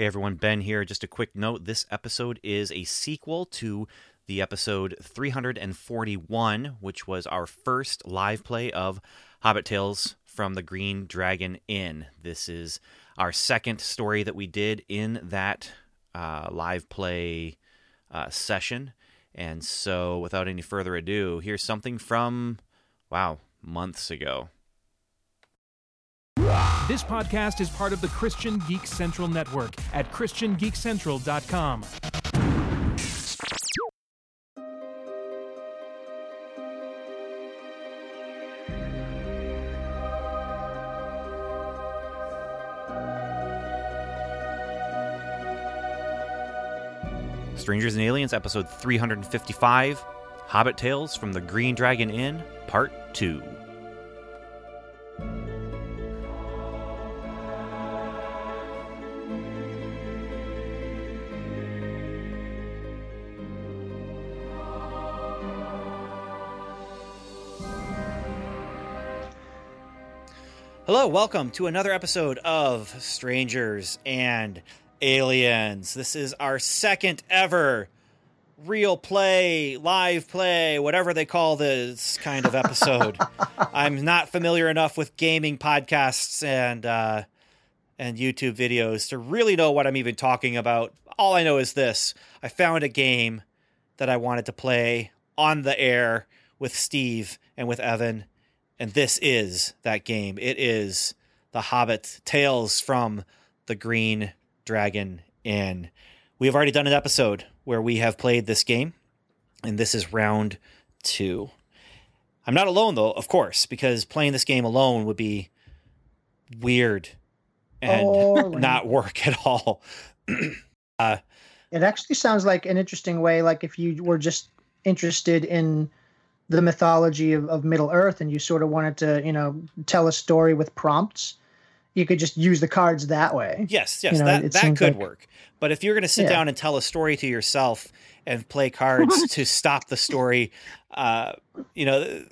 Hey everyone, Ben here. Just a quick note this episode is a sequel to the episode 341, which was our first live play of Hobbit Tales from the Green Dragon Inn. This is our second story that we did in that uh, live play uh, session. And so, without any further ado, here's something from, wow, months ago. This podcast is part of the Christian Geek Central Network at ChristianGeekCentral.com. Strangers and Aliens, episode 355 Hobbit Tales from the Green Dragon Inn, part 2. Hello, welcome to another episode of Strangers and Aliens. This is our second ever real play, live play, whatever they call this kind of episode. I'm not familiar enough with gaming podcasts and uh, and YouTube videos to really know what I'm even talking about. All I know is this: I found a game that I wanted to play on the air with Steve and with Evan, and this is that game. It is The Hobbit Tales from the Green Dragon Inn. We have already done an episode where we have played this game, and this is round two. I'm not alone though, of course, because playing this game alone would be weird and not work at all. uh, It actually sounds like an interesting way, like if you were just interested in the mythology of, of Middle Earth and you sort of wanted to, you know, tell a story with prompts, you could just use the cards that way. Yes, yes, You know, that that could like- work. But if you're going to sit Yeah. down and tell a story to yourself and play cards to stop the story, uh, you know,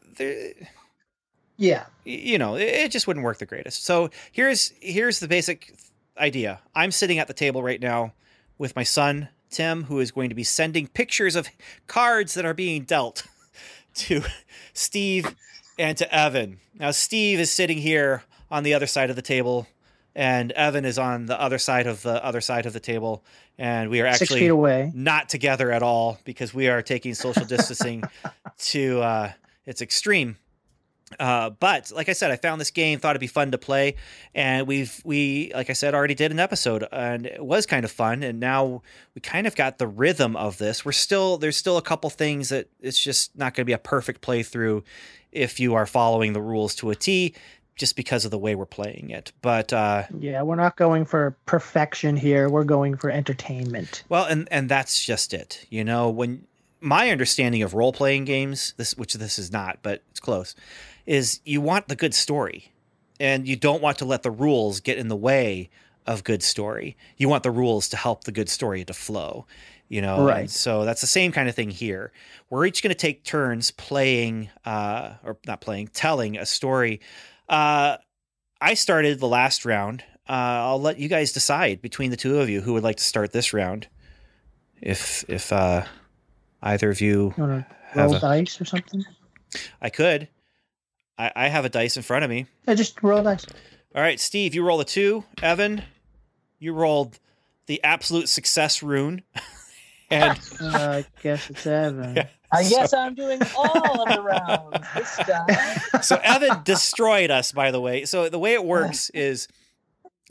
Yeah. you know, it, it just wouldn't work the greatest. So here's here's the basic idea. I'm sitting at the table right now with my son Tim, who is going to be sending pictures of cards that are being dealt to Steve and to Evan. Now Steve is sitting here on the other side of the table, and Evan is on the other side of the other side of the table, and we are actually not together at all because we are taking social distancing to uh, its extreme. Uh, but like I said, I found this game, thought it'd be fun to play, and we've we like I said already did an episode, and it was kind of fun. And now we kind of got the rhythm of this. We're still there's still a couple things that it's just not going to be a perfect playthrough if you are following the rules to a T, just because of the way we're playing it. But uh, Yeah, we're not going for perfection here. We're going for entertainment. Well, and and that's just it. You know, when my understanding of role playing games, this which this is not, but it's close, is you want the good story, and you don't want to let the rules get in the way of good story. You want the rules to help the good story to flow. You know, Right. And so that's the same kind of thing here. We're each going to take turns playing, uh, or not playing, telling a story. Uh, I started the last round. Uh, I'll let you guys decide between the two of you who would like to start this round. If if uh, either of you, You Have roll a- dice or something? I could. I, I have a dice in front of me. I just roll dice. All right, Steve, you roll a two. Evan, you rolled the absolute success rune. and Uh, I guess it's Evan. Yeah. I So- guess I'm doing all of the rounds this time. so Evan destroyed us, by the way. So the way it works is,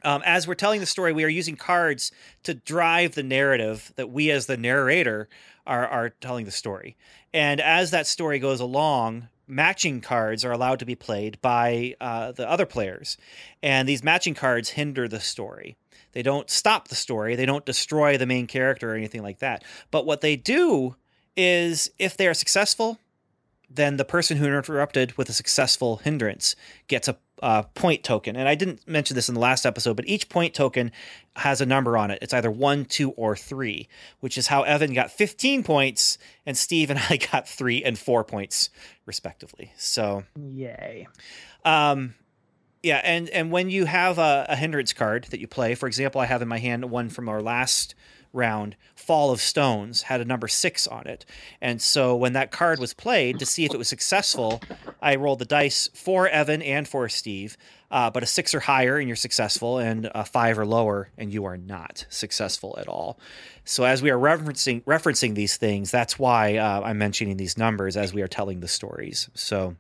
um, as we're telling the story, we are using cards to drive the narrative that we, as the narrator, are are telling the story. And as that story goes along, matching cards are allowed to be played by uh, the other players, and these matching cards hinder the story. They don't stop the story. They don't destroy the main character or anything like that. But what they do is, if they are successful, then the person who interrupted with a successful hindrance gets a uh, point token. And I didn't mention this in the last episode, but each point token has a number on it. It's either one, two, or three, which is how Evan got 15 points and Steve and I got three and four points, respectively. So, Yay. um, Yeah, and and when you have a, a hindrance card that you play, for example, I have in my hand one from our last round, Fall of Stones, had a number six on it. And so when that card was played to see if it was successful, I rolled the dice for Evan and for Steve. Uh, but a six or higher and you're successful, and a five or lower and you are not successful at all. So as we are referencing referencing these things, that's why uh, I'm mentioning these numbers as we are telling the stories. So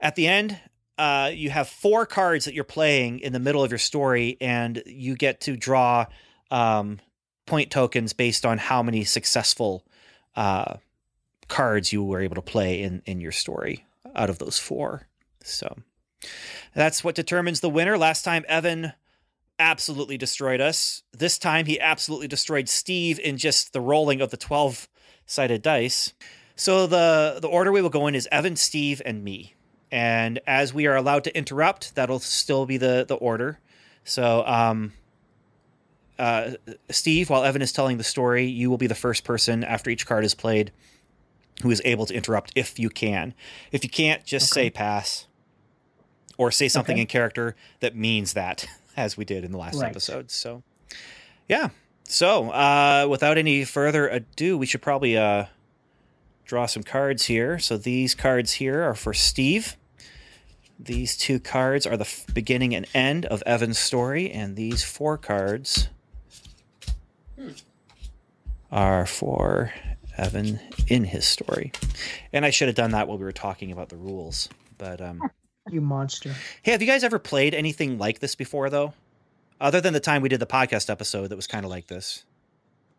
at the end, uh, you have four cards that you're playing in the middle of your story, and you get to draw um, point tokens based on how many successful uh, cards you were able to play in in your story out of those four. So that's what determines the winner. Last time, Evan absolutely destroyed us. This time, he absolutely destroyed Steve in just the rolling of the twelve sided dice. So the the order we will go in is Evan, Steve, and me. And as we are allowed to interrupt, that'll still be the the order. So, um, uh, Steve, while Evan is telling the story, you will be the first person after each card is played who is able to interrupt if you can. If you can't, just Okay. say pass or say something Okay. in character that means that, as we did in the last Right. episode. So, yeah. So, uh, without any further ado, we should probably uh, draw some cards here. So, these cards here are for Steve. These two cards are the f- beginning and end of Evan's story, and these four cards are for Evan in his story. And I should have done that while we were talking about the rules. But um, You monster. hey, have you guys ever played anything like this before, though? Other than the time we did the podcast episode that was kind of like this.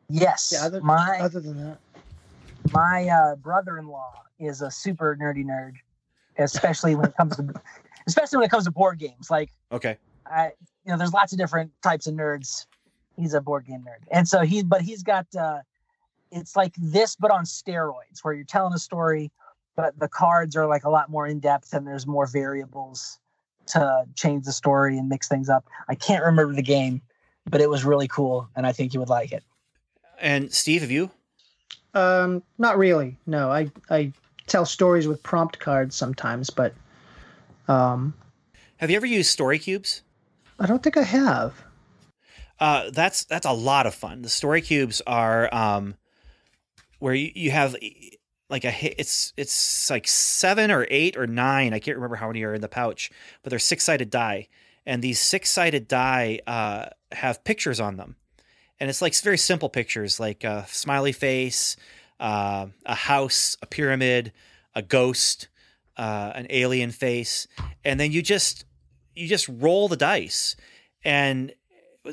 Yes, Yeah, other, my other than that. my uh, brother-in-law is a super nerdy nerd, especially when it comes to especially when it comes to board games. Like Okay. I, you know, there's lots of different types of nerds. He's a board game nerd, and so he, but he's got, uh, it's like this, but on steroids, where you're telling a story, but the cards are like a lot more in depth, and there's more variables to change the story and mix things up. I can't remember the game, but it was really cool, and I think you would like it. And Steve, have you? Um, not really. No, I I tell stories with prompt cards sometimes, but um, Have you ever used story cubes? I don't think I have. Uh, that's that's a lot of fun. The story cubes are um, where you, you have like a it's it's like seven or eight or nine. I can't remember how many are in the pouch, but they're six sided die, and these six sided die uh, have pictures on them, and it's like very simple pictures, like a smiley face, uh, a house, a pyramid, a ghost, uh, an alien face, and then you just you just roll the dice, and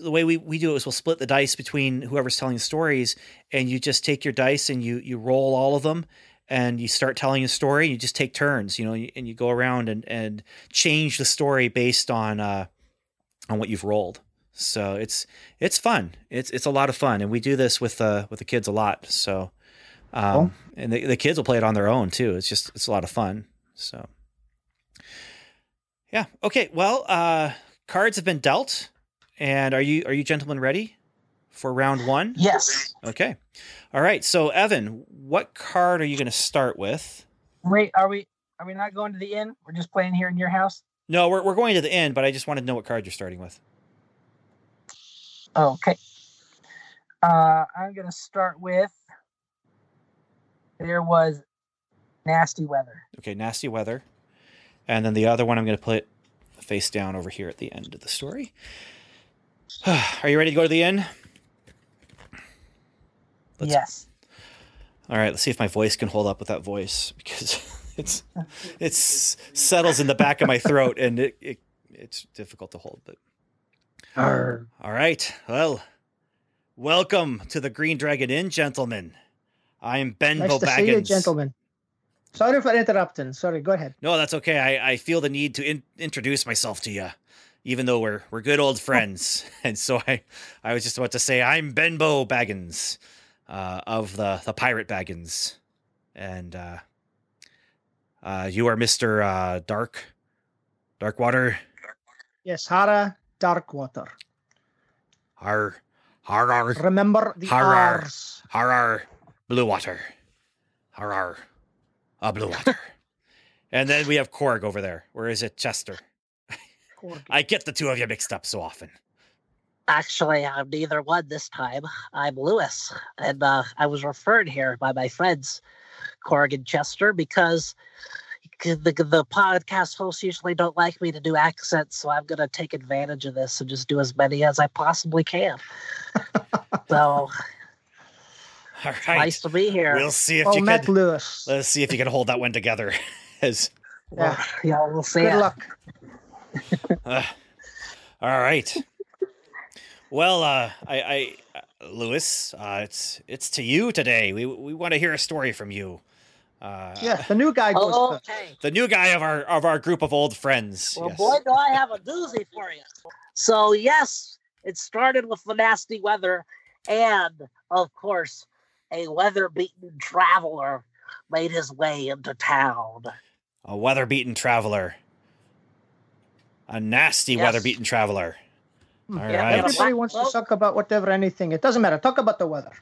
the way we, we do it is we'll split the dice between whoever's telling the stories and you just take your dice and you you roll all of them and you start telling a story you just take turns you know and you go around and and change the story based on uh on what you've rolled. So it's it's fun. It's it's a lot of fun and we do this with uh with the kids a lot so um Cool. and the, the kids will play it on their own too. It's just it's a lot of fun so. Yeah okay well uh cards have been dealt and are you are you gentlemen ready for round one? Yes. Okay. All right. So Evan, what card are you going to start with? Wait, are we are we not going to the inn? We're just playing here in your house? No, we're we're going to the end, but I just wanted to know what card you're starting with. Okay. Uh I'm gonna start with there was nasty weather. Okay, nasty weather, and then the other one I'm going to put face down over here at the end of the story. are you ready to go to the inn? Let's- yes. All right, let's see if my voice can hold up with that voice because it's it's settles in the back of my throat and it, it it's difficult to hold. But Arr. all right, well, welcome to the Green Dragon Inn, gentlemen. I am Ben Nice Bo to see you, gentlemen. Sorry for interrupting. Sorry, go ahead. No, that's okay. I, I feel the need to in, introduce myself to you, even though we're we're good old friends. and so I I was just about to say I'm Benbow Baggins, uh, of the the Pirate Baggins, and uh, uh, you are Mister uh, Dark Darkwater. Yes, Hara Darkwater. Har har har Remember the Har, har. R's. har har Blue Water. Har har. Uh, Blue Water. and then we have Korg over there. Where is it? Chester. Corgi. I get the two of you mixed up so often. Actually, I'm neither one this time. I'm Lewis, and uh, I was referred here by my friends, Corrigan Chester, because the the podcast hosts usually don't like me to do accents, so I'm gonna take advantage of this and just do as many as I possibly can. so All right. nice to be here. We'll see if Oh, you Matt can. Lewis. Let's see if you can hold that one together. As Yeah. yeah, we'll see. Good ya. luck. Uh, all right. Well, uh, I, I, uh, Lewis, uh, it's it's to you today. We we want to hear a story from you. Uh, Yeah, the new guy goes Oh, first. okay. the new guy of our of our group of old friends. Well, yes. boy, do I have a doozy for you. So, yes, it started with the nasty weather, and of course, a weather beaten traveler made his way into town. a weather beaten traveler, a nasty Yes. weather beaten traveler. Hmm. All Yeah, right. Everybody wants to talk about whatever, anything. It doesn't matter. Talk about the weather.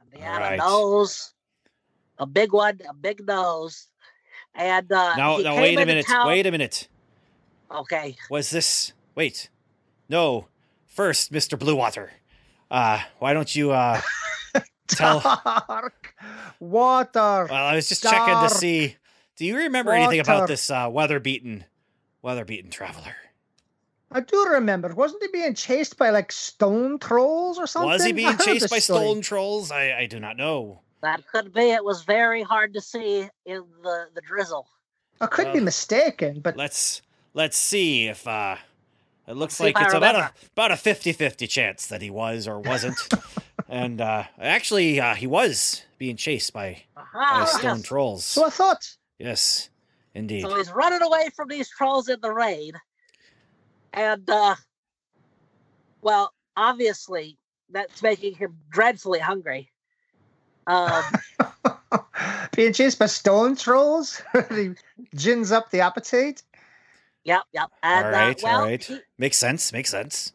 And he had Alright. a nose, a big one, a big nose. And uh, Now, he now, came wait a minute. town- Wait a minute. Okay. Was this? Wait. No. First, Mister Bluewater. Uh, why don't you uh tell? Dark water. Well, I was just checking to see. Do you remember anything about this uh, weather beaten, weather beaten traveler? I do remember. Wasn't he being chased by like stone trolls or something? Was he being chased by story. stone trolls? I, I do not know. That could be. It was very hard to see in the, the drizzle. I could be mistaken, but Let's let's see if uh it looks See like it's about a about a 50-50 chance that he was or wasn't. and uh actually uh he was being chased by, by stone yes. trolls. so I thought. yes. Indeed. So he's running away from these trolls in the rain. And uh well, obviously that's making him dreadfully hungry. Um being chased by stone trolls? he gins up the appetite. yep, yep. And all right, uh, well, all right. he- Makes sense, makes sense.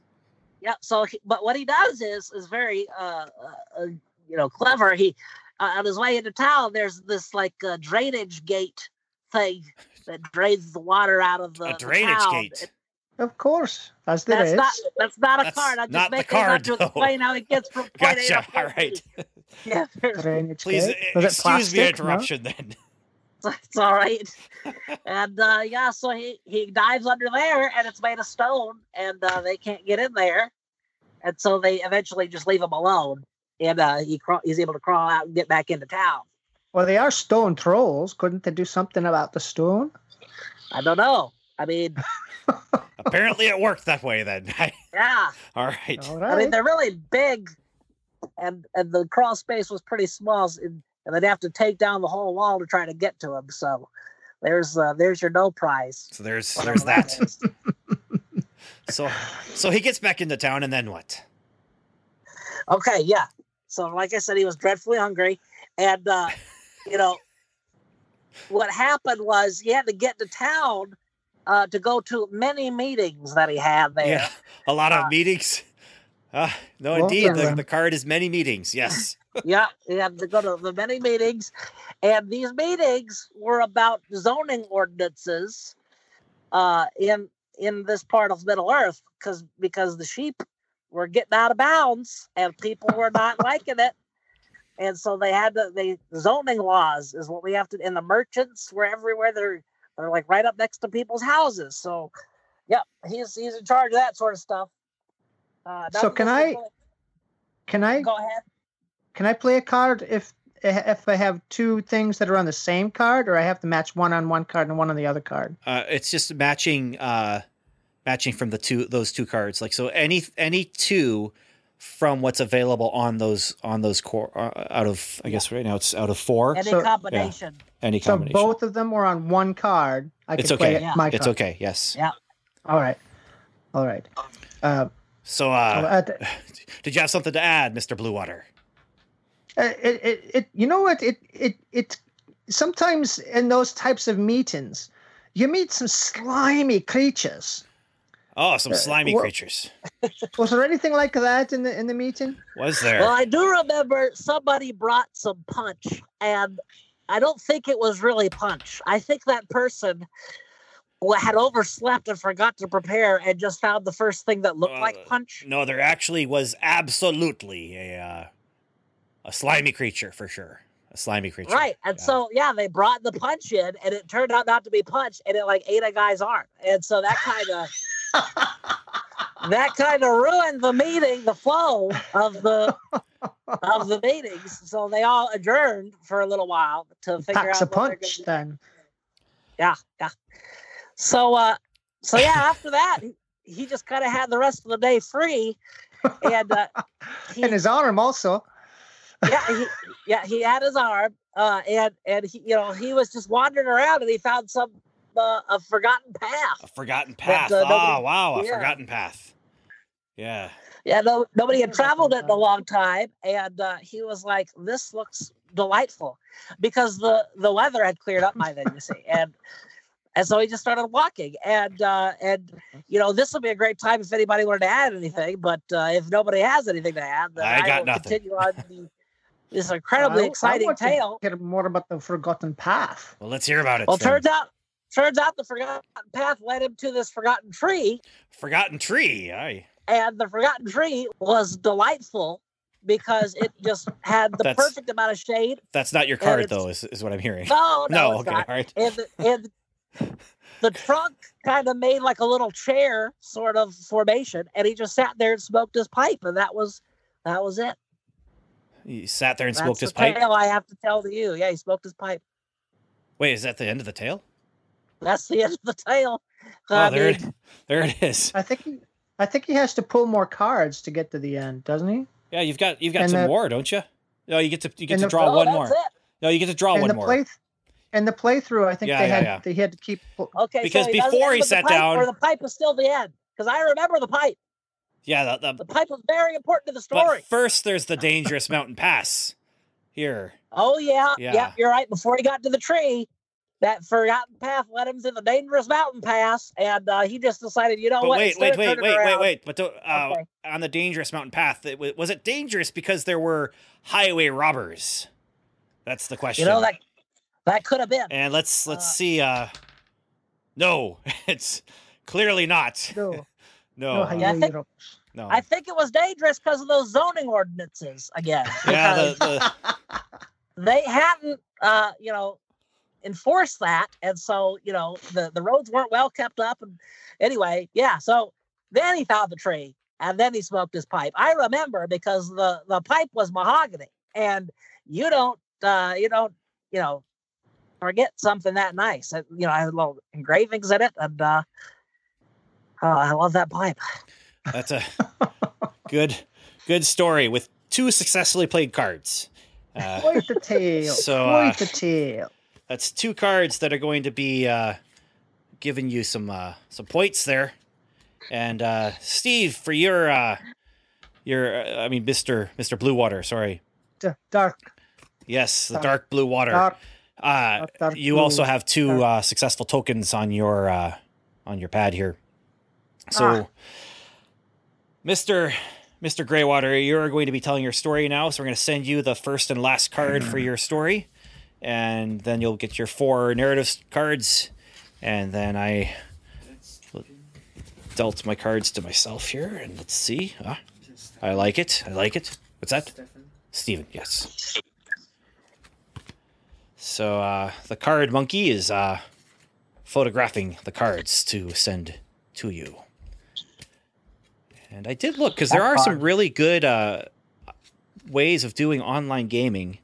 Yep. So, he, but what he does is is very, uh, uh, uh, you know, clever. He uh, on his way into town, there's this like uh, drainage gate thing that drains the water out of the a drainage town. gate. Of course, as there That's is. not that's not a That's card. I'm not just the making it card, up to though. explain how it gets from point A to Gotcha. All point right. B. Yeah, Drainage Please gate. Was it excuse me plastic? No? interruption then. it's all right. and uh, yeah, so he he dives under there, and it's made of stone, and uh, they can't get in there, and so they eventually just leave him alone, and uh, he craw- he's able to crawl out and get back into town. Well, they are stone trolls. Couldn't they do something about the stone? I don't know. I mean, Apparently it worked that way then. yeah. all right. All I mean, they're really big, and and the crawl space was pretty small, and, and they'd have to take down the whole wall to try to get to them. So there's uh, there's your no prize. So there's whatever there's that. is. So so he gets back into town and then what? Okay, yeah. So like I said, he was dreadfully hungry, and uh, you know what happened was he had to get to town uh, to go to many meetings that he had there. Yeah. A lot of Uh, meetings. Uh, no, Well, indeed. The, the card is many meetings. Yes. yeah, he had to go to the many meetings, and these meetings were about zoning ordinances uh, in in this part of Middle Earth because because the sheep were getting out of bounds and people were not liking it, and so they had to they zoning laws is what we have to. And the merchants were everywhere. They're they're like right up next to people's houses. So, yep, he's he's in charge of that sort of stuff. Uh, So can I- really- Can I go ahead? can I play a card if if I have two things that are on the same card, or I have to match one on one card and one on the other card? Uh, it's just matching uh, matching from the two those two cards. Like so, any any two from what's available on those on those core uh, out of I guess right now it's out of four. Any So- combination. Any combination. So combination. both of them were on one card. I It's could play okay. it my card. It's okay. Yes. Yeah. All right. All right. Uh, So, uh, uh, uh, did you have something to add, Mister Bluewater? it, it, it, you know what? It, it, it, sometimes in those types of meetings, you meet some slimy creatures. Oh, some Uh, slimy well- creatures. Was there anything like that in the in the meeting? Was there? Well, I do remember somebody brought some punch, and I don't think it was really punch. I think that person had overslept and forgot to prepare and just found the first thing that looked like Uh, punch. No, there actually was absolutely a uh, a slimy creature for sure. A slimy creature. Right. And Yeah. so yeah, they brought the punch in and it turned out not to be punch and it like ate a guy's arm. And so that kind of that kind of ruined the meeting, the flow of the of the meetings. So they all adjourned for a little while to figure Packs out a punch then. Yeah, yeah. So uh so yeah, after that he, he just kind of had the rest of the day free and uh he, and his arm also. yeah, he, yeah, he had his arm, uh, and and he, you know, he was just wandering around, and he found some uh, a forgotten path. a forgotten path. uh, oh wow, a yeah. forgotten path. Yeah. Yeah, no, nobody had traveled it in a long time, and uh, he was like, "This looks delightful," because the the weather had cleared up by then, you see, and and so he just started walking, and uh, and you know, this would be a great time if anybody wanted to add anything, but uh, if nobody has anything to add, then I I, got will nothing. continue on the, this incredibly I- I exciting want to tale. Hear more about the forgotten path. Well, let's hear about it. Well, then. turns out, turns out the forgotten path led him to this forgotten tree, forgotten tree. Aye. and the forgotten tree was delightful because it just had the That's- perfect amount of shade. That's not your card, though. Is, is what I'm hearing. No, no, no okay, not. all right. And the, and the trunk kind of made like a little chair sort of formation, and he just sat there and smoked his pipe, and that was that was it. He sat there and That's smoked his pipe. tale I have to tell to you. Yeah, he smoked his pipe. Wait, is that the end of the tale? That's the end of the tale. Oh, I there, mean, it, there it is. I think he, I think he has to pull more cards to get to the end, doesn't he? Yeah, you've got you've got And some the- more, don't you? No, you get to you get to the- draw no, one that's more. it. No, you get to draw and one the more. play, and the playthrough, I think Yeah, they yeah, had yeah. they had to keep. Okay, Because so he doesn't before he sat pipe, down- or the pipe is still the end. Because I remember the pipe. Yeah, the, The the, pipe was very important to the story. but first there's the dangerous mountain pass. Here, oh yeah, Yeah. yeah, you're right. Before he got to the tree, that forgotten path led him to the dangerous mountain pass, and uh, he just decided, you know but what? wait, instead wait, wait, turning wait, wait, wait. But don't- uh, Okay. on the dangerous mountain path, it, wa- was it dangerous because there were highway robbers? That's the question. You know that that could have been. And let's let's Uh, see. Uh, no, it's clearly not. No, No, no, Yeah, I think- no. I think it was dangerous because of those zoning ordinances again. yeah, the, the, they hadn't, uh, you know, enforced that, and so you know the the roads weren't well kept up. And anyway, yeah. So then he found the tree, and then he smoked his pipe. I remember because the the pipe was mahogany, and you don't, uh, you don't, you know, forget something that nice. It, you know, I had little engravings in it, and uh, oh, I love that pipe. that's a good good story with two successfully played cards. Uh, Quite the tale. So, uh, Quite the tale. That's two cards that are going to be uh, giving you some uh, some points there. And uh, Steve, for your uh, your uh, I mean, Mister Mister Blue Water. Sorry, D- Dark, yes, the Dark- dark blue water. dark, Uh, dark, you blue. also have two uh, successful tokens on your uh, on your pad here. So, Ah. Mister Mister Greywater, you're going to be telling your story now. So we're going to send you the first and last card for your story, and then you'll get your four narrative cards, and then I dealt my cards to myself here, and let's see. Ah, I like it. I like it. What's that? Steven, yes. So uh, the card monkey is uh, photographing the cards to send to you. And I did look because there are some really good uh, ways of doing online gaming.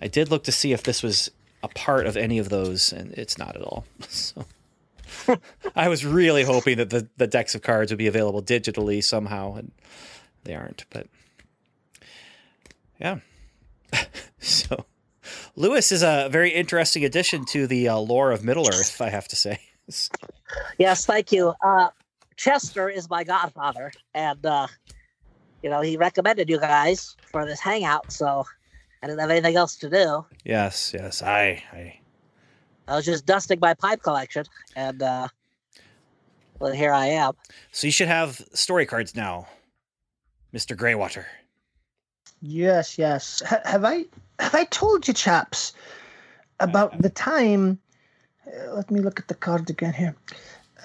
I did look to see if this was a part of any of those, and it's not at all. So I was really hoping that the, the decks of cards would be available digitally somehow, and they aren't. But yeah. so Lewis is a very interesting addition to the uh, lore of Middle Earth, I have to say. Yes, thank you. Uh, Chester is my godfather, and uh, you know he recommended you guys for this hangout, so I didn't have anything else to do. yes, yes, I, I, I was just dusting my pipe collection, and uh, well, here I am. so you should have story cards now, Mister Greywater. Yes, yes. H- have I have I told you, chaps, about the time Uh, let me look at the card again here.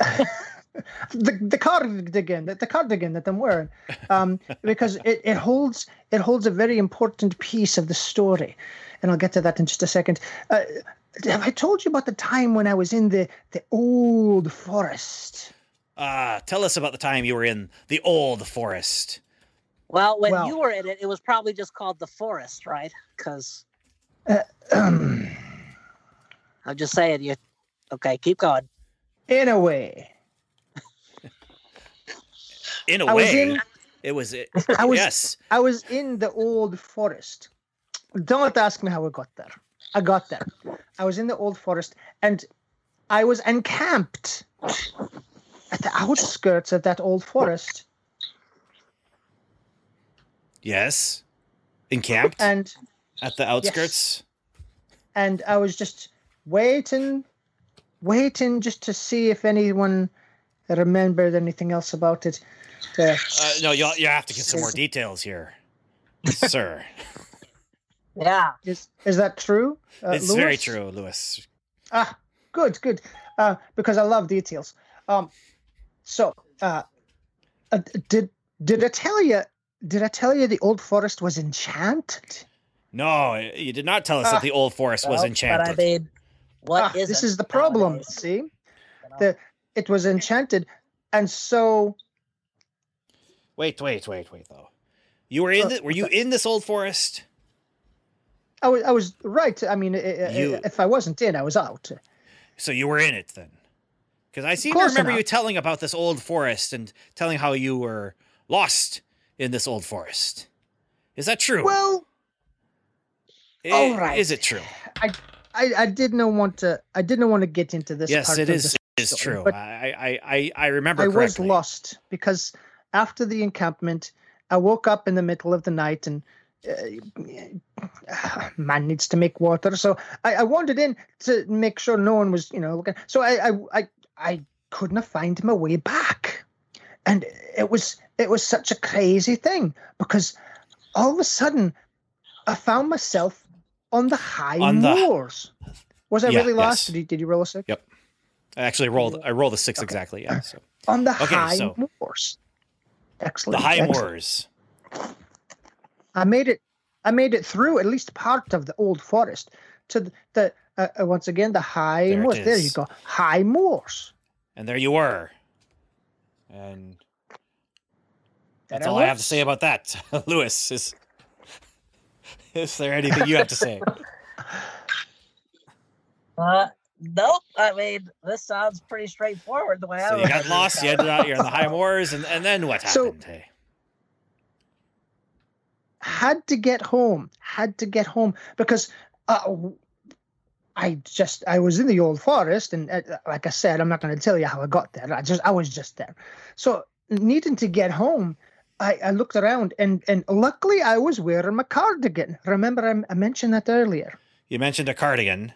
the the cardigan, the, the cardigan that I'm wearing, um, because it, it holds it holds a very important piece of the story, and I'll get to that in just a second. Uh, have I told you about the time when I was in the the old forest? Ah, tell us about the time you were in the old forest. Well, when Well- you were in it, it was probably just called the forest, right? Because Um, I'm just saying, you. Okay, keep going. in a way, In a I way, in- it was it. I was yes. I was in the old forest. Don't ask me how I got there. I got there. I was in the old forest and I was encamped at the outskirts of that old forest. Yes. Encamped And at the outskirts. and I was just waiting, waiting just to see if anyone remembered anything else about it. The- Uh, no, you you have to get some more details here, sir. Yeah. is is that true? uh, it's very true, Lewis. Ah, good, good. Uh, because I love details. Um, so, uh, uh, did did I tell you? Did I tell you the old forest was enchanted? No, you did not tell us Ah. that the old forest was enchanted. But I mean, what Ah, is this it is the problem. nowadays, See, the it was enchanted, and so Wait, wait, wait, wait. Though, you were in. Uh, The, were you in this old forest? I was I was right. I mean, i- i- You- if I wasn't in, I was out. So you were in it then? Because I seem to remember you telling about this old forest and telling how you were lost in this old forest. Is that true? Well, I- all right. Is it true? I I did not want to. I didn't want to get into this. yes, part it of is. Is true. But I, I, I, I remember I was lost because after the encampment, I woke up in the middle of the night and uh, man needs to make water. So I, I wandered in to make sure no one was, you know, looking. So I, I, I, I couldn't find my way back, and it was it was such a crazy thing because all of a sudden I found myself on the high On the- moors. Was I Yeah, really lost? yes. Did you, did you roll a six? Yep. I actually rolled. I rolled a six Okay. exactly. Yeah. So On the Okay, high so- moors. Excellent. The high excellent. moors. I made it. I made it through at least part of the old forest to the, the uh, uh, once again the high There moors. There you go, high moors. And there you were. And that's I all I have to say about that. Lewis, is is there anything you have to say? Uh, nope. I mean, this sounds pretty straightforward the way I So you got lost. You going. ended up. You're in the high moors, and, and then what So- happened? hey? Had to get home. Had to get home because uh, I just I was in the old forest, and uh, like I said, I'm not going to tell you how I got there. I just I was just there. So needing to get home. I, I looked around and, and luckily I was wearing my cardigan. Remember, I, I mentioned that earlier. You mentioned a cardigan.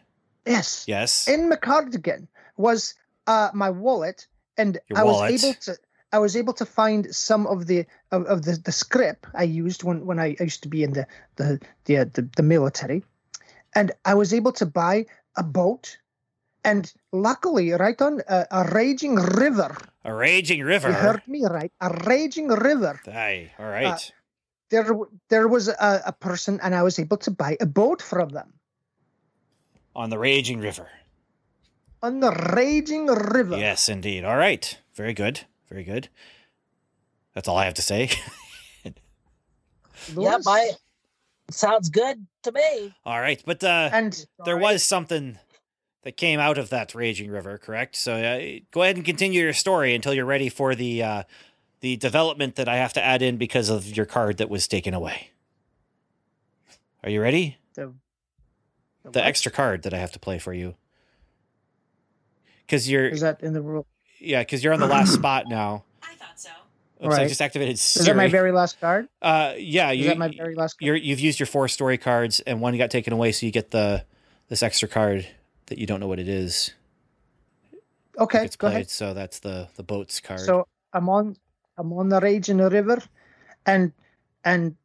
Yes. Yes. in my cardigan was uh, my wallet, and Your I was able to I was able to find some of the of, of the, the script I used when, when I used to be in the the the, uh, the the military, and I was able to buy a boat, and luckily, right on a, a raging river. a raging river. You heard me right, a raging river. Aye. All right. There there was a, a person, and I was able to buy a boat from them On the raging river. on the raging river. Yes, indeed. All right. Very good. Very good. That's all I have to say. Yeah, my sounds good to me. all right, but uh, and there Alright. was something that came out of that raging river, correct? So uh, go ahead and continue your story until you're ready for the uh, the development that I have to add in because of your card that was taken away. Are you ready? the, The what? extra card that I have to play for you. Because you're is that in the rule? yeah, because you're on the last spot now. I thought so. Oops, I just activated Is that my very last card? uh, yeah, Is you, that my very last card? you're, you've used your four story cards, and one got taken away, so you get the this extra card that you don't know what it is. Okay, it's go played. ahead. So that's the the boats card. So I'm on I'm on the raging river, and and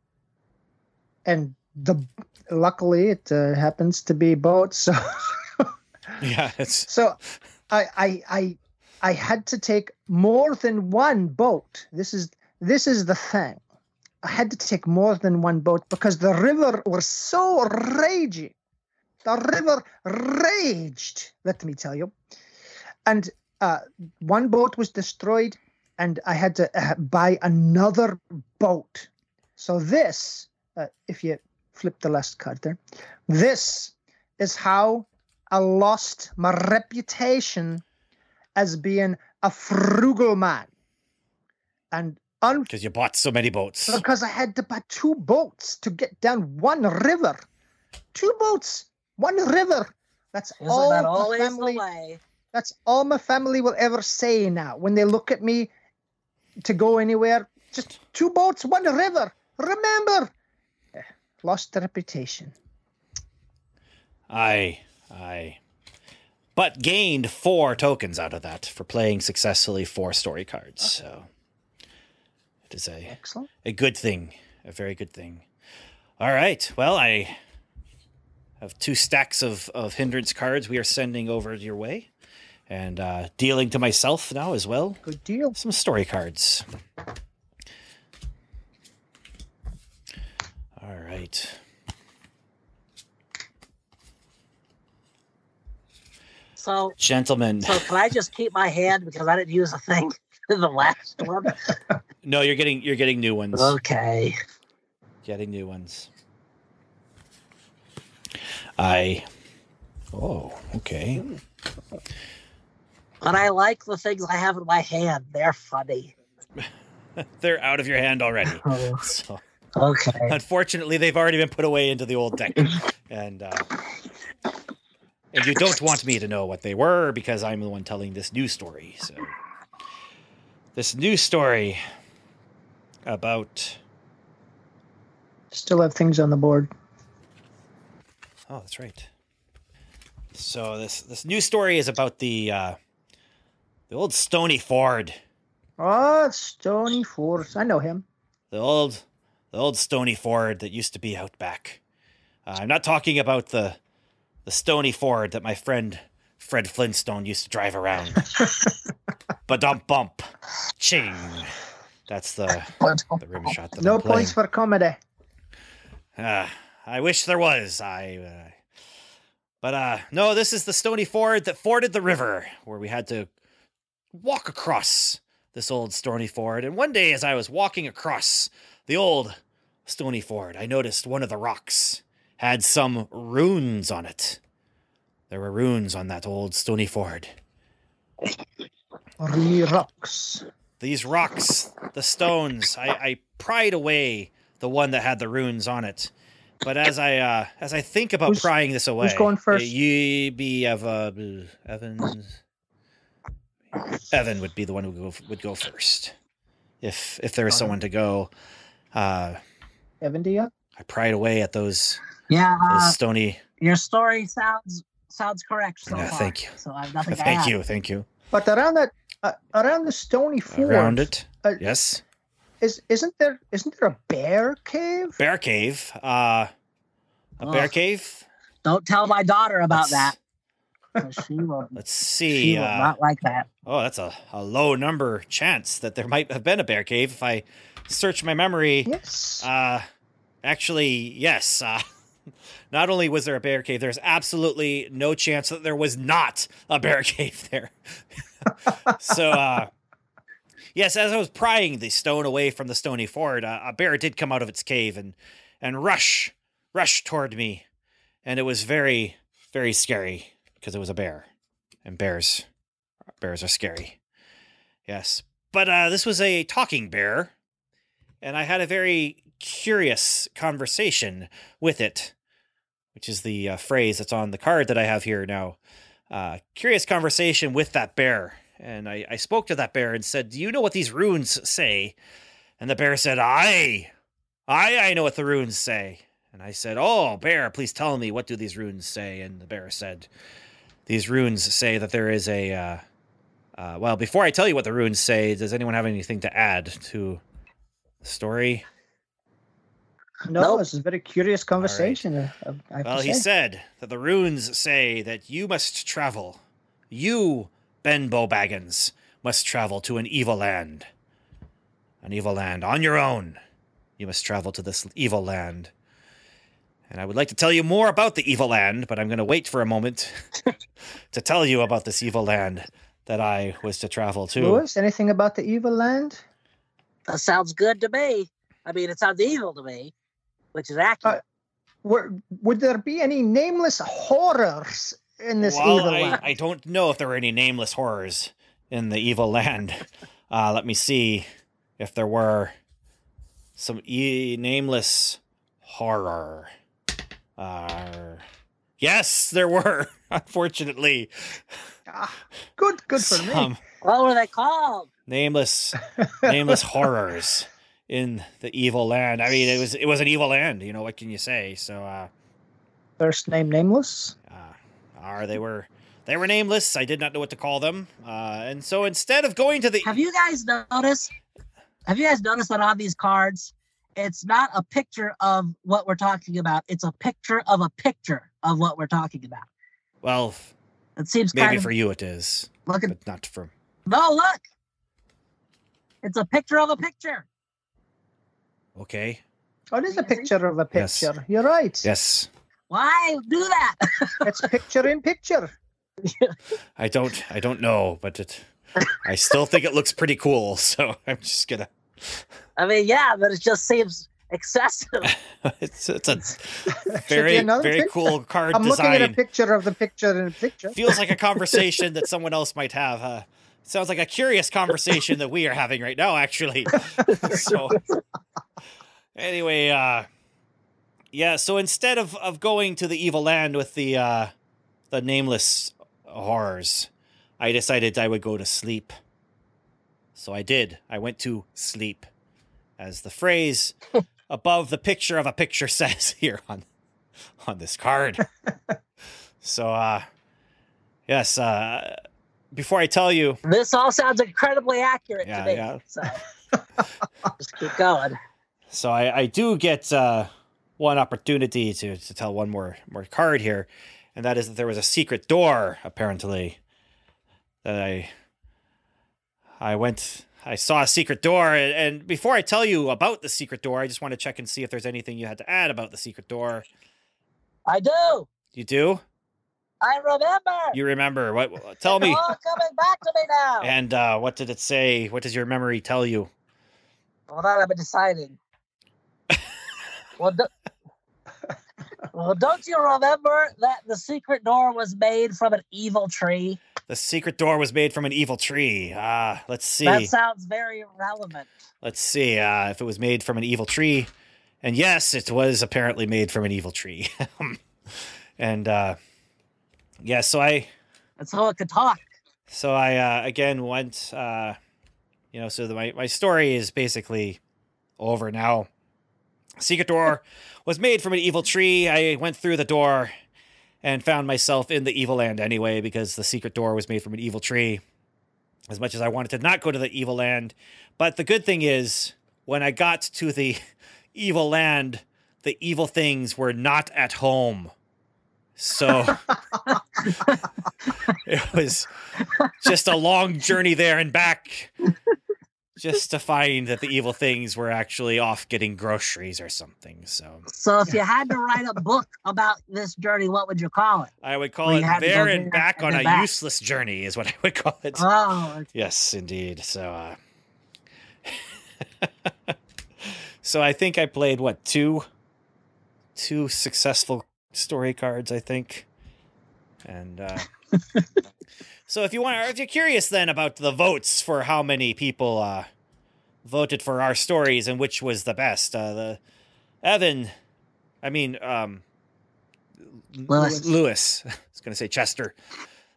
and the luckily it uh, happens to be boats. So Yeah, it's So I I I I had to take more than one boat. This is this is the thing. I had to take more than one boat because the river was so raging. The river raged, let me tell you. And uh, one boat was destroyed, and I had to uh, buy another boat. So this, uh, if you flip the last card there, this is how I lost my reputation as being a frugal man. And un- because you bought so many boats. because I had to buy two boats to get down one river. Two boats, one river. That's Isn't all that my always family. the way? That's all my family will ever say now when they look at me to go anywhere. Just two boats, one river. Remember, lost the reputation. Aye, aye. But gained four tokens out of that for playing successfully four story cards. So it is a, Excellent. a good thing, a very good thing. All right. Well, I have two stacks of, of hindrance cards we are sending over your way and uh, dealing to myself now as well. Good deal. Some story cards. All right. So, Gentlemen. so can I just keep my hand because I didn't use a thing in the last one? No, you're getting you're getting new ones. Okay. Getting new ones. I. Oh, okay. But I like the things I have in my hand. They're funny. They're out of your hand already. Oh. So Okay. unfortunately, they've already been put away into the old deck, and uh, and you don't want me to know what they were because I'm the one telling this new story. So this new story about Still have things on the board. Oh, that's right. So this this new story is about the uh, the old Stony Ford, Oh, Stony Ford. I know him. the old the old Stony Ford that used to be out back. Uh, I'm not talking about the the Stony Ford that my friend Fred Flintstone used to drive around. but dump bump, ching. That's the the rim shot that No I'm playing. points for comedy. Ah, I wish there was. I. Uh, but uh, no, this is the stony ford that forded the river, where we had to walk across this old stony ford. And one day, as I was walking across the old stony ford, I noticed one of the rocks had some runes on it. There were runes on that old stony ford. Rocks. These rocks, the stones, I, I pried away the one that had the runes on it. But as I uh, as I think about Who's- prying this away, going first? You be Eva, uh, Evans. Evan would be the one who go, would go first, if if there is someone to go. Uh, Evan, do you? I pried away at those, Yeah, those uh, stony. your story sounds sounds correct so Yeah, far. thank you. So I have nothing Thank add. you, thank you. But around that, uh, around the Stony Ford, Around it, uh, yes. is isn't there isn't there a bear cave? Bear cave. Uh, a bear cave. Don't tell my daughter about Let's- that. 'cause She will. Let's see. She see. will Uh, not like that. Oh, that's a, a low number chance that there might have been a bear cave. If I search my memory, Yes. uh, actually, yes. Uh, not only was there a bear cave, there's absolutely no chance that there was not a bear cave there. so, uh, yes, as I was prying the stone away from the stony ford, uh, a bear did come out of its cave and and rush rush toward me, and it was very very scary because it was a bear, and bears bears are scary. Yes, but uh, this was a talking bear, and I had a very curious conversation with it, which is the uh, phrase that's on the card that I have here now. Uh, curious conversation with that bear. And I, I spoke to that bear and said, Do you know what these runes say? And the bear said, Aye, aye, I know what the runes say. And I said, Oh, bear, please tell me, what do these runes say? And the bear said, These runes say that there is a. Uh, uh, well, before I tell you what the runes say, does anyone have anything to add to story? No, Nope. this is a very curious conversation. I have Well, he said that the runes say that you must travel. You, Ben Bow Baggins, must travel to an evil land. An evil land on your own. You must travel to this evil land. And I would like to tell you more about the evil land, but I'm going to wait for a moment to tell you about this evil land that I was to travel to. Lewis, anything about the evil land? That sounds good to me. I mean, it sounds evil to me, which is accurate. Were, would there be any nameless horrors in this well, evil I, land? I don't know if there were any nameless horrors in the evil land. Uh, let me see if there were some e- nameless horror. Uh, yes, there were. Unfortunately, Ah, good, good for me. some what were they called? Nameless, nameless horrors in the evil land. I mean, it was it was an evil land. You know what can you say? So, uh, First name nameless. uh, are they were they were nameless. I did not know what to call them. Uh, and so instead of going to the Have you guys noticed? Have you guys noticed that on these cards, it's not a picture of what we're talking about. It's a picture of a picture of what we're talking about. well, It seems maybe kind of for you it is, look at but not for no look. It's a picture of a picture. okay. Oh, it is a picture of a Yes. picture. You're right. Yes, Why do that? It's picture in picture. I don't I don't know, but it I still think it looks pretty cool. So I'm just gonna. I mean, yeah, but it just seems excessive. It's it's a very very picture. cool card I'm looking at a picture of the picture in a picture. Feels like a conversation that someone else might have. Huh? Sounds like a curious conversation that we are having right now, actually. so anyway, uh yeah, so instead of of going to the evil land with the uh the nameless horrors, I decided I would go to sleep. So I did. I went to sleep. As the phrase above the picture of a picture says here on on this card. so uh yes, uh before I tell you this all sounds incredibly accurate Yeah, to me. yeah. So just keep going. So I, I do get uh, one opportunity to, to tell one more more card here, and that is that there was a secret door apparently that I I went I saw a secret door and, and before I tell you about the secret door, I just want to check and see if there's anything you had to add about the secret door. I do. You do? I remember. You remember what? Tell It's me. all coming back to me now. And uh, what did it say? What does your memory tell you? Well, on, I've been deciding. well, do- well, don't you remember that the secret door was made from an evil tree? The secret door was made from an evil tree. Ah, let's see. That sounds very relevant. Let's see uh, if it was made from an evil tree. And yes, it was apparently made from an evil tree. and uh, yeah, so I That's so it could talk. so I uh, again went. Uh, you know, so the, my my story is basically over now. Secret door was made from an evil tree. I went through the door and found myself in the evil land anyway because the secret door was made from an evil tree. As much as I wanted to not go to the evil land, but the good thing is when I got to the evil land, the evil things were not at home. So it was just a long journey there and back just to find that the evil things were actually off getting groceries or something. So So if you had to write a book about this journey, what would you call it? I would call Well, it you had to go there there and back and on then a back. useless journey is what I would call it. Oh, Yes, indeed. So, uh, so I think I played what two, two successful story cards. I think, and uh, so if you want, if you're curious then about the votes for how many people uh, voted for our stories and which was the best, uh, the Evan, I mean, um, Lewis. Lewis. I was going to say Chester.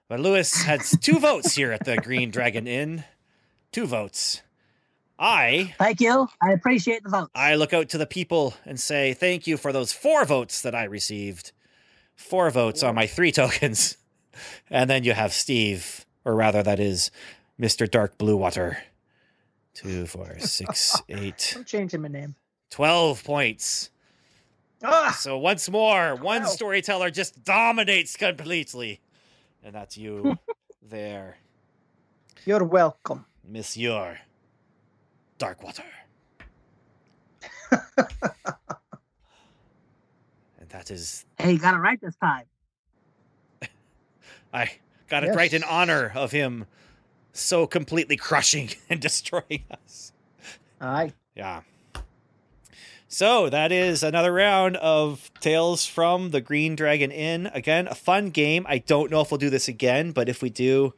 But Lewis had two votes here at the Green Dragon Inn. Two votes. I thank you. I appreciate the vote. I look out to the people and say thank you for those four votes that I received. Four votes on my three tokens. And then you have Steve, or rather that is Mr. Dark Blue Water. Two, four, six, eight, I'm changing my name. 12 points. Ah, So once more, one storyteller just dominates completely. And that's you there, you're welcome. Monsieur Darkwater. and that is Hey, you got it right this time. I got it right in honor of him so completely crushing and destroying us. Aye. Yeah. So that is another round of Tales from the Green Dragon Inn. Again, a fun game. I don't know if we'll do this again, but if we do,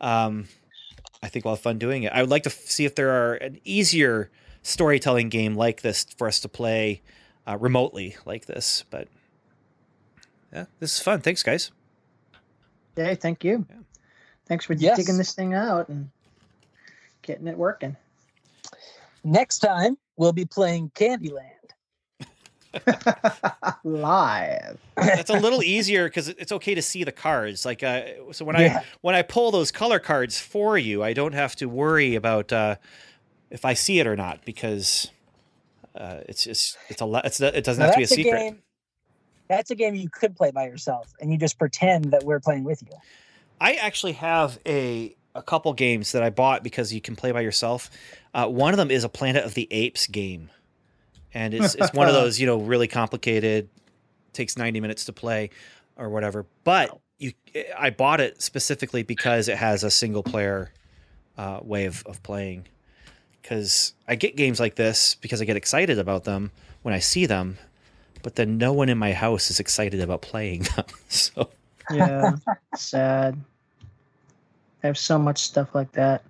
um, I think we'll have fun doing it. I would like to f- see if there are an easier storytelling game like this for us to play uh, remotely like this. But yeah, this is fun. Thanks, guys. Hey, thank you. Yeah. Thanks for Yes. digging this thing out and getting it working. Next time, we'll be playing Candyland. Live. That's a little easier because it's okay to see the cards. Like, uh, so when Yeah. I when I pull those color cards for you, I don't have to worry about uh, if I see it or not because uh, it's just it's a lot. It's it doesn't Now, have to be a that's secret. game. That's a game you could play by yourself, and you just pretend that we're playing with you. I actually have a a couple games that I bought because you can play by yourself. Uh, one of them is a Planet of the Apes game, and it's it's one of those you know really complicated, takes ninety minutes to play, or whatever. But you, I bought it specifically because it has a single player uh, way of of playing. Because I get games like this because I get excited about them when I see them, but then no one in my house is excited about playing them. So Yeah. sad. I have so much stuff like that.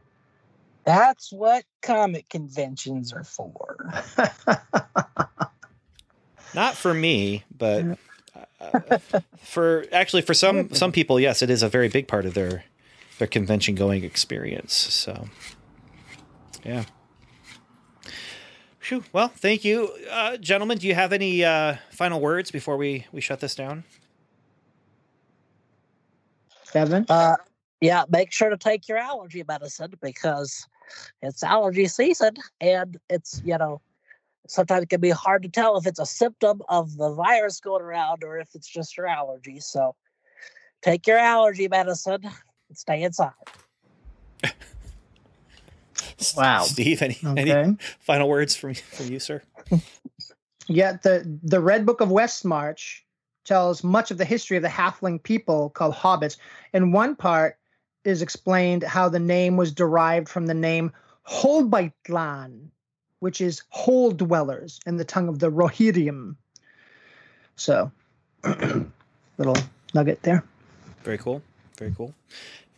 That's what comic conventions are for. not for me but uh, for actually for some some people yes it is a very big part of their their convention going experience so yeah Phew. well thank you uh, gentlemen do you have any uh, final words before we we shut this down Kevin? Uh, yeah, make sure to take your allergy medicine because it's allergy season, and it's you know sometimes it can be hard to tell if it's a symptom of the virus going around or if it's just your allergies. So take your allergy medicine and stay inside. Wow. steve any any final words from from you sir Yeah, the the Red Book of Westmarch tells much of the history of the halfling people called hobbits. In one part is explained how the name was derived from the name Holbytlan, which is hole dwellers in the tongue of the Rohirrim. So, little nugget there. Very cool. Very cool.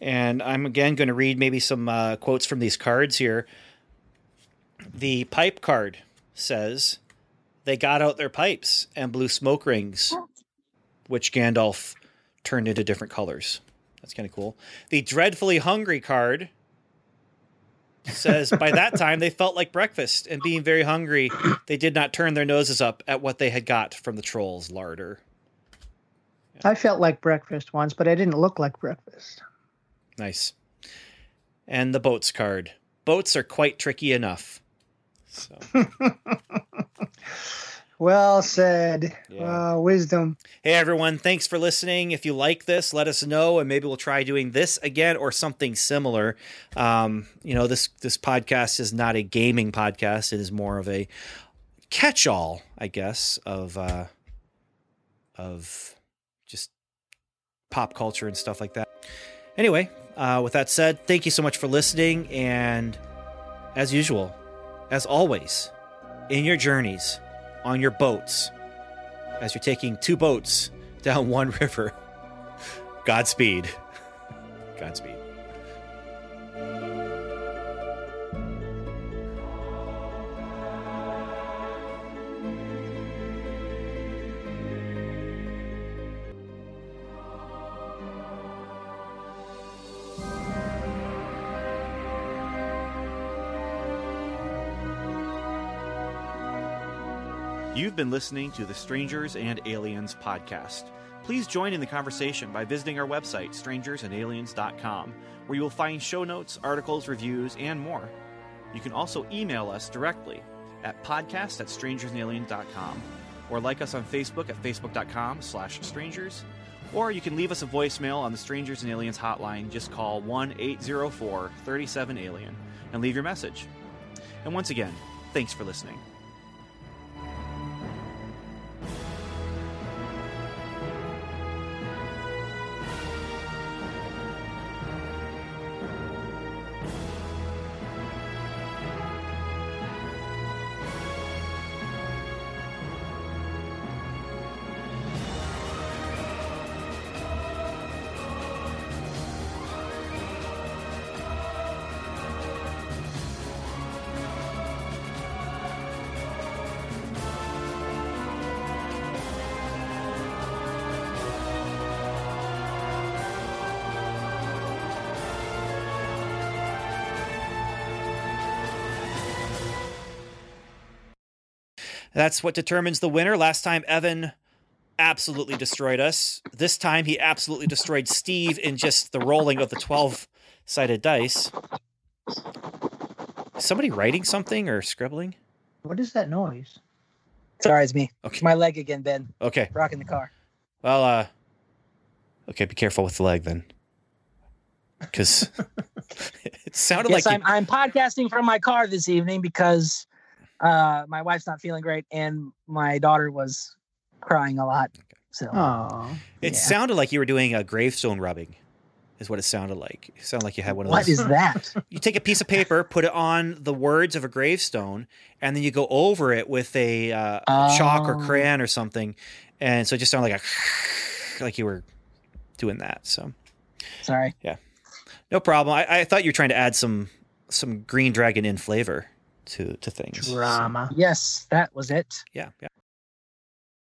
And I'm again going to read maybe some uh, quotes from these cards here. The pipe card says, They got out their pipes and blew smoke rings, which Gandalf turned into different colors. That's kind of cool. The dreadfully hungry card says, By that time, they felt like breakfast, and being very hungry, they did not turn their noses up at what they had got from the troll's larder. I felt like breakfast once, but I didn't look like breakfast. Nice. And the boats card. Boats are quite tricky enough. So Well said. Yeah. Uh, wisdom. hey everyone, thanks for listening. If you like this, let us know and maybe we'll try doing this again or something similar. Um, you know, this this podcast is not a gaming podcast. It is more of a catch-all, I guess, of uh of just pop culture and stuff like that. Anyway, uh, with that said, thank you so much for listening. And as usual, as always, in your journeys, on your boats, as you're taking two boats down one river, Godspeed. Godspeed. You've been listening to the Strangers and Aliens podcast. Please join in the conversation by visiting our website, strangersandaliens.com, where you will find show notes, articles, reviews, and more. You can also email us directly at podcast at strangersandaliens.com or like us on Facebook at facebook.com slash strangers. Or you can leave us a voicemail on the Strangers and Aliens hotline. Just call 1 804 37 Alien and leave your message. And once again, thanks for listening. That's what determines the winner. Last time, Evan absolutely destroyed us. This time, he absolutely destroyed Steve in just the rolling of the 12 sided dice. Is somebody writing something or scribbling? What is that noise? Sorry, it's me. Okay. My leg again, Ben. Okay. Rocking the car. Well, uh, okay, be careful with the leg then. Because it sounded yes, like I'm, I'm podcasting from my car this evening because uh, my wife's not feeling great and my daughter was crying a lot. So Oh, it yeah. sounded like you were doing a gravestone rubbing, is what it sounded like. It sounded like you had one of those. What is that? you take a piece of paper, put it on the words of a gravestone, and then you go over it with a uh, chalk or Oh. crayon or something, and so it just sounded like a like you were doing that. So Sorry. Yeah, no problem. I, I thought you were trying to add some some Green Dragon Inn flavor to to things. So, drama. Yes, that was it. yeah, yeah.